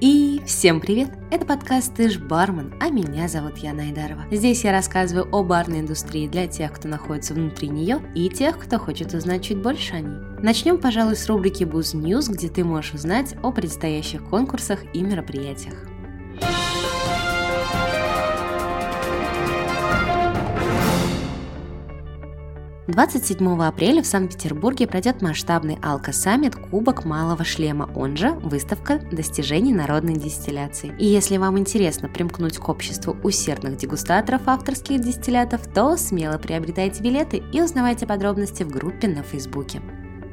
И всем привет! Это подкаст «Ты ж бармен», а меня зовут Яна Айдарова. Здесь я рассказываю о барной индустрии для тех, кто находится внутри нее, и тех, кто хочет узнать чуть больше о ней. Начнем, пожалуй, с рубрики «Буз News, где ты можешь узнать о предстоящих конкурсах и мероприятиях. 27 апреля в Санкт-Петербурге пройдет масштабный Алка-саммит Кубок Малого Шлема, он же выставка достижений народной дистилляции. И если вам интересно примкнуть к обществу усердных дегустаторов авторских дистиллятов, то смело приобретайте билеты и узнавайте подробности в группе на Фейсбуке.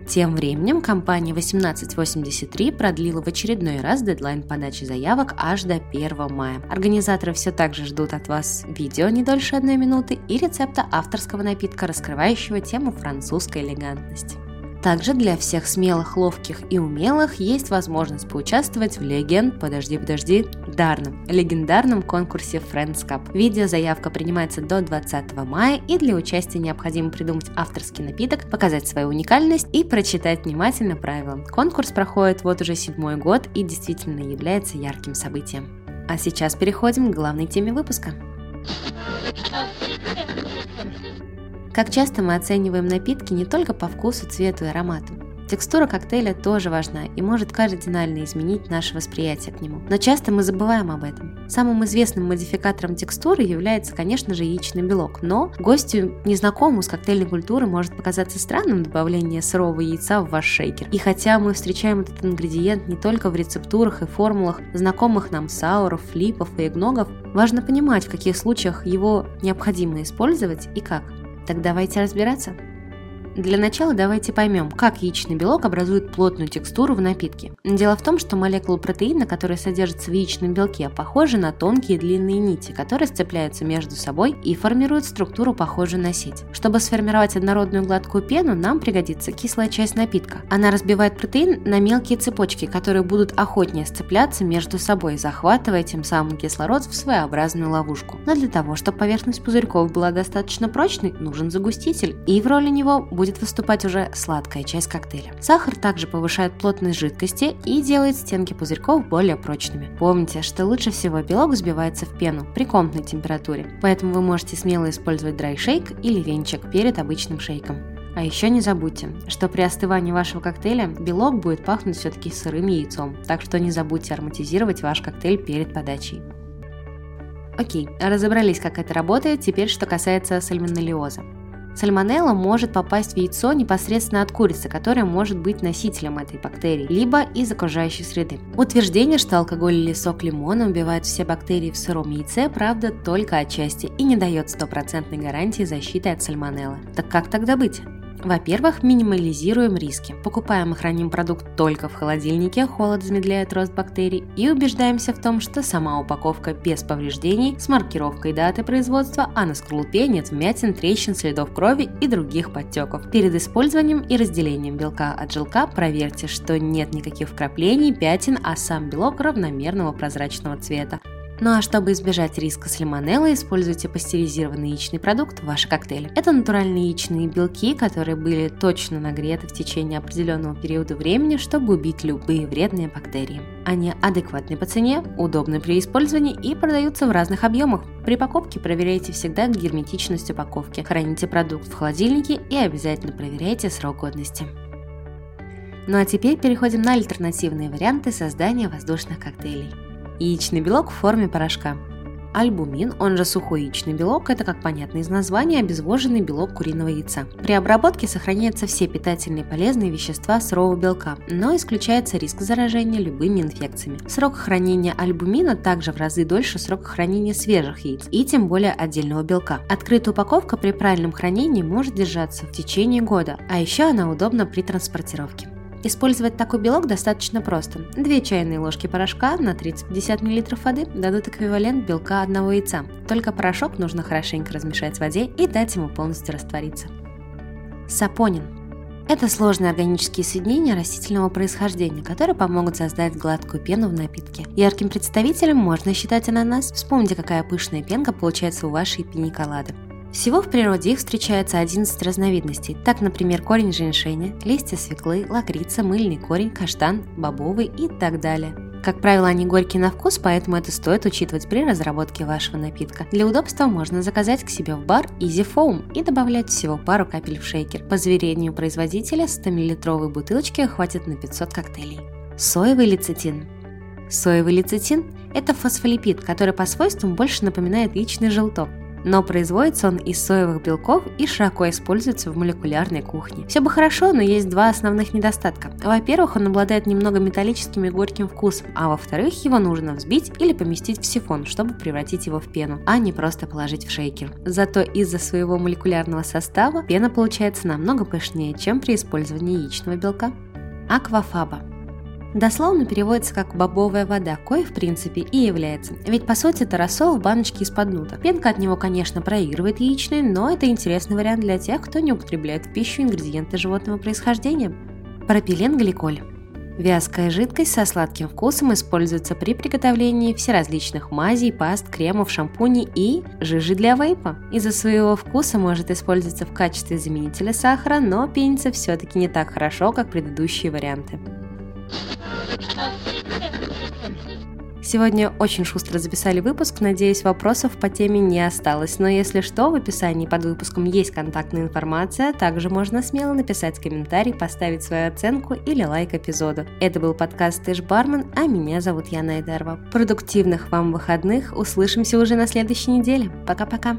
Тем временем компания 1883 продлила в очередной раз дедлайн подачи заявок аж до 1 мая. Организаторы все так же ждут от вас видео не дольше одной минуты и рецепта авторского напитка, раскрывающего тему французской элегантности. Также для всех смелых, ловких и умелых есть возможность поучаствовать в легенд, подожди, подожди, дарном, легендарном конкурсе Friends Cup. Видеозаявка принимается до 20 мая и для участия необходимо придумать авторский напиток, показать свою уникальность и прочитать внимательно правила. Конкурс проходит вот уже седьмой год и действительно является ярким событием. А сейчас переходим к главной теме выпуска. Как часто мы оцениваем напитки не только по вкусу, цвету и аромату. Текстура коктейля тоже важна и может кардинально изменить наше восприятие к нему. Но часто мы забываем об этом. Самым известным модификатором текстуры является, конечно же, яичный белок, но гостю, незнакомому с коктейльной культурой, может показаться странным добавление сырого яйца в ваш шейкер. И хотя мы встречаем этот ингредиент не только в рецептурах и формулах знакомых нам сауров, флипов и эгногов, важно понимать, в каких случаях его необходимо использовать и как. Так давайте разбираться. Для начала давайте поймем, как яичный белок образует плотную текстуру в напитке. Дело в том, что молекулы протеина, которые содержатся в яичном белке, похожи на тонкие длинные нити, которые сцепляются между собой и формируют структуру, похожую на сеть. Чтобы сформировать однородную гладкую пену, нам пригодится кислая часть напитка. Она разбивает протеин на мелкие цепочки, которые будут охотнее сцепляться между собой, захватывая тем самым кислород в своеобразную ловушку. Но для того, чтобы поверхность пузырьков была достаточно прочной, нужен загуститель, и в роли него будет будет выступать уже сладкая часть коктейля. Сахар также повышает плотность жидкости и делает стенки пузырьков более прочными. Помните, что лучше всего белок взбивается в пену при комнатной температуре, поэтому вы можете смело использовать драйшейк или венчик перед обычным шейком. А еще не забудьте, что при остывании вашего коктейля белок будет пахнуть все-таки сырым яйцом, так что не забудьте ароматизировать ваш коктейль перед подачей. Окей, разобрались, как это работает, теперь что касается сальмонеллеза. Сальмонелла может попасть в яйцо непосредственно от курицы, которая может быть носителем этой бактерии, либо из окружающей среды. Утверждение, что алкоголь или сок лимона убивают все бактерии в сыром яйце, правда только отчасти и не дает стопроцентной гарантии защиты от сальмонеллы. Так как тогда быть? Во-первых, минимализируем риски. Покупаем и храним продукт только в холодильнике, холод замедляет рост бактерий, и убеждаемся в том, что сама упаковка без повреждений, с маркировкой даты производства, а на скорлупе нет вмятин, трещин, следов крови и других подтеков. Перед использованием и разделением белка от желка проверьте, что нет никаких вкраплений, пятен, а сам белок равномерного прозрачного цвета. Ну а чтобы избежать риска сальмонеллы, используйте пастеризированный яичный продукт в ваши коктейли. Это натуральные яичные белки, которые были точно нагреты в течение определенного периода времени, чтобы убить любые вредные бактерии. Они адекватны по цене, удобны при использовании и продаются в разных объемах. При покупке проверяйте всегда герметичность упаковки, храните продукт в холодильнике и обязательно проверяйте срок годности. Ну а теперь переходим на альтернативные варианты создания воздушных коктейлей. Яичный белок в форме порошка. Альбумин, он же сухой яичный белок, это, как понятно из названия, обезвоженный белок куриного яйца. При обработке сохраняются все питательные полезные вещества сырого белка, но исключается риск заражения любыми инфекциями. Срок хранения альбумина также в разы дольше срока хранения свежих яиц и тем более отдельного белка. Открытая упаковка при правильном хранении может держаться в течение года, а еще она удобна при транспортировке. Использовать такой белок достаточно просто. 2 чайные ложки порошка на 30-50 мл воды дадут эквивалент белка одного яйца. Только порошок нужно хорошенько размешать в воде и дать ему полностью раствориться. Сапонин. Это сложные органические соединения растительного происхождения, которые помогут создать гладкую пену в напитке. Ярким представителем можно считать ананас. Вспомните, какая пышная пенка получается у вашей пиниколады. Всего в природе их встречается 11 разновидностей. Так, например, корень женьшеня, листья свеклы, лакрица, мыльный корень, каштан, бобовый и так далее. Как правило, они горькие на вкус, поэтому это стоит учитывать при разработке вашего напитка. Для удобства можно заказать к себе в бар Easy Foam и добавлять всего пару капель в шейкер. По заверению производителя 100 мл бутылочки хватит на 500 коктейлей. Соевый лецитин. Соевый лецитин – это фосфолипид, который по свойствам больше напоминает яичный желток но производится он из соевых белков и широко используется в молекулярной кухне. Все бы хорошо, но есть два основных недостатка. Во-первых, он обладает немного металлическим и горьким вкусом, а во-вторых, его нужно взбить или поместить в сифон, чтобы превратить его в пену, а не просто положить в шейкер. Зато из-за своего молекулярного состава пена получается намного пышнее, чем при использовании яичного белка. Аквафаба Дословно переводится как «бобовая вода», кое в принципе и является. Ведь по сути это рассол в баночке из-под нута. Пенка от него, конечно, проигрывает яичной, но это интересный вариант для тех, кто не употребляет в пищу ингредиенты животного происхождения. Пропиленгликоль. Вязкая жидкость со сладким вкусом используется при приготовлении всеразличных мазей, паст, кремов, шампуней и жижи для вейпа. Из-за своего вкуса может использоваться в качестве заменителя сахара, но пенится все-таки не так хорошо, как предыдущие варианты. Сегодня очень шустро записали выпуск, надеюсь, вопросов по теме не осталось. Но если что, в описании под выпуском есть контактная информация, также можно смело написать комментарий, поставить свою оценку или лайк эпизоду. Это был подкаст «Ты ж бармен», а меня зовут Яна Айдарова. Продуктивных вам выходных, услышимся уже на следующей неделе. Пока-пока.